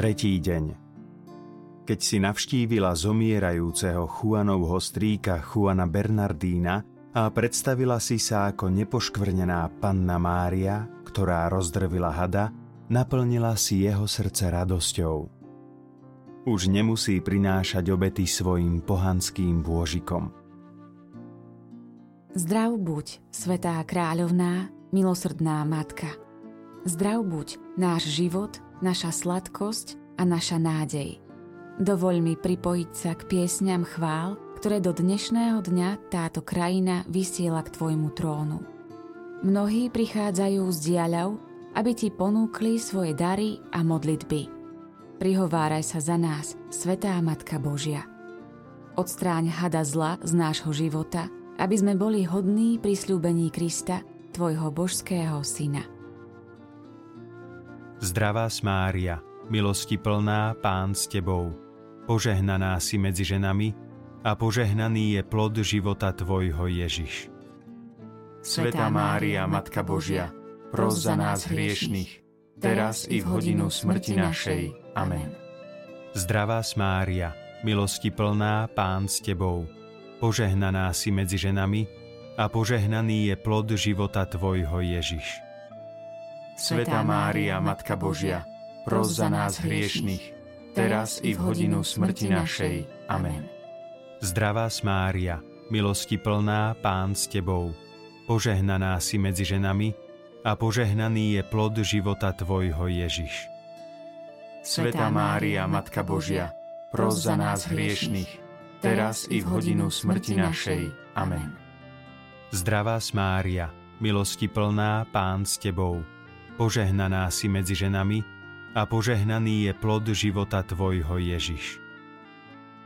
Tretí deň. Keď si navštívila zomierajúceho Juanovho strýka Juana Bernardína a predstavila si sa ako nepoškvrnená panna Mária, ktorá rozdrvila hada, naplnila si jeho srdce radosťou. Už nemusí prinášať obety svojim pohanským bôžikom. Zdrav buď, svetá kráľovná, milosrdná matka. Zdrav buď náš život, naša sladkosť a naša nádej. Dovoľ mi pripojiť sa k piesňam chvál, ktoré do dnešného dňa táto krajina vysiela k Tvojmu trónu. Mnohí prichádzajú z diaľov, aby Ti ponúkli svoje dary a modlitby. Prihováraj sa za nás, Svetá Matka Božia. Odstráň hada zla z nášho života – aby sme boli hodní prisľúbení Krista, Tvojho božského Syna. Zdravá Mária, milosti plná, Pán s Tebou, požehnaná si medzi ženami a požehnaný je plod života Tvojho Ježiš. Svetá Mária, Matka Božia, pros za nás hriešných, teraz i v hodinu smrti našej. Amen. Zdravá Mária, milosti plná, Pán s Tebou, Požehnaná si medzi ženami a požehnaný je plod života Tvojho Ježiš. Sveta Mária, Matka Božia, pros za nás hriešných, teraz i v hodinu smrti našej. Amen. Zdravá Mária, milosti plná, Pán s Tebou, požehnaná si medzi ženami a požehnaný je plod života Tvojho Ježiš. Sveta Mária, Matka Božia, pros za nás hriešných, teraz i v hodinu smrti našej. Amen. Zdravá Mária, milosti plná, Pán s Tebou, požehnaná si medzi ženami a požehnaný je plod života Tvojho Ježiš.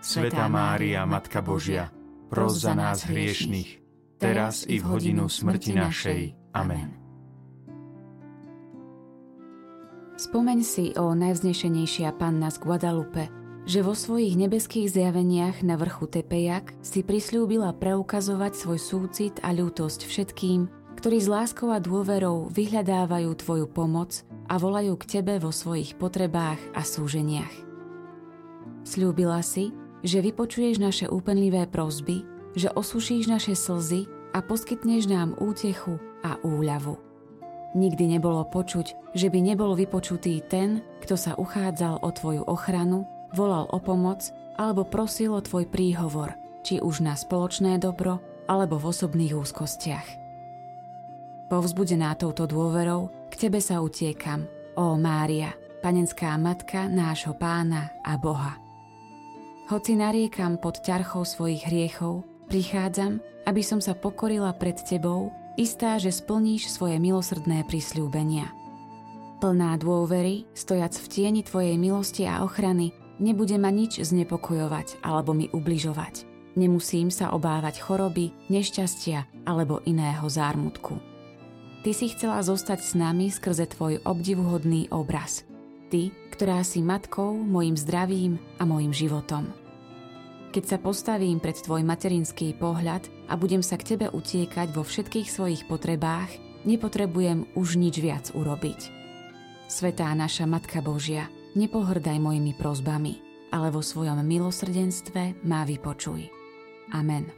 Sveta Mária, Matka Božia, pros za nás hriešných, teraz i v hodinu smrti našej. Amen. Spomeň si o najvznešenejšia panna z Guadalupe – že vo svojich nebeských zjaveniach na vrchu Tepejak si prislúbila preukazovať svoj súcit a ľútosť všetkým, ktorí s láskou a dôverou vyhľadávajú Tvoju pomoc a volajú k Tebe vo svojich potrebách a súženiach. Sľúbila si, že vypočuješ naše úpenlivé prozby, že osušíš naše slzy a poskytneš nám útechu a úľavu. Nikdy nebolo počuť, že by nebol vypočutý ten, kto sa uchádzal o Tvoju ochranu volal o pomoc alebo prosil o tvoj príhovor, či už na spoločné dobro alebo v osobných úzkostiach. Povzbudená touto dôverou, k tebe sa utiekam, ó Mária, panenská matka nášho pána a Boha. Hoci nariekam pod ťarchou svojich hriechov, prichádzam, aby som sa pokorila pred tebou, istá, že splníš svoje milosrdné prisľúbenia. Plná dôvery, stojac v tieni tvojej milosti a ochrany, Nebude ma nič znepokojovať alebo mi ubližovať. Nemusím sa obávať choroby, nešťastia alebo iného zármutku. Ty si chcela zostať s nami skrze tvoj obdivuhodný obraz. Ty, ktorá si matkou, mojim zdravím a mojim životom. Keď sa postavím pred tvoj materinský pohľad a budem sa k tebe utiekať vo všetkých svojich potrebách, nepotrebujem už nič viac urobiť. Svetá naša Matka Božia – nepohrdaj mojimi prozbami, ale vo svojom milosrdenstve má vypočuj. Amen.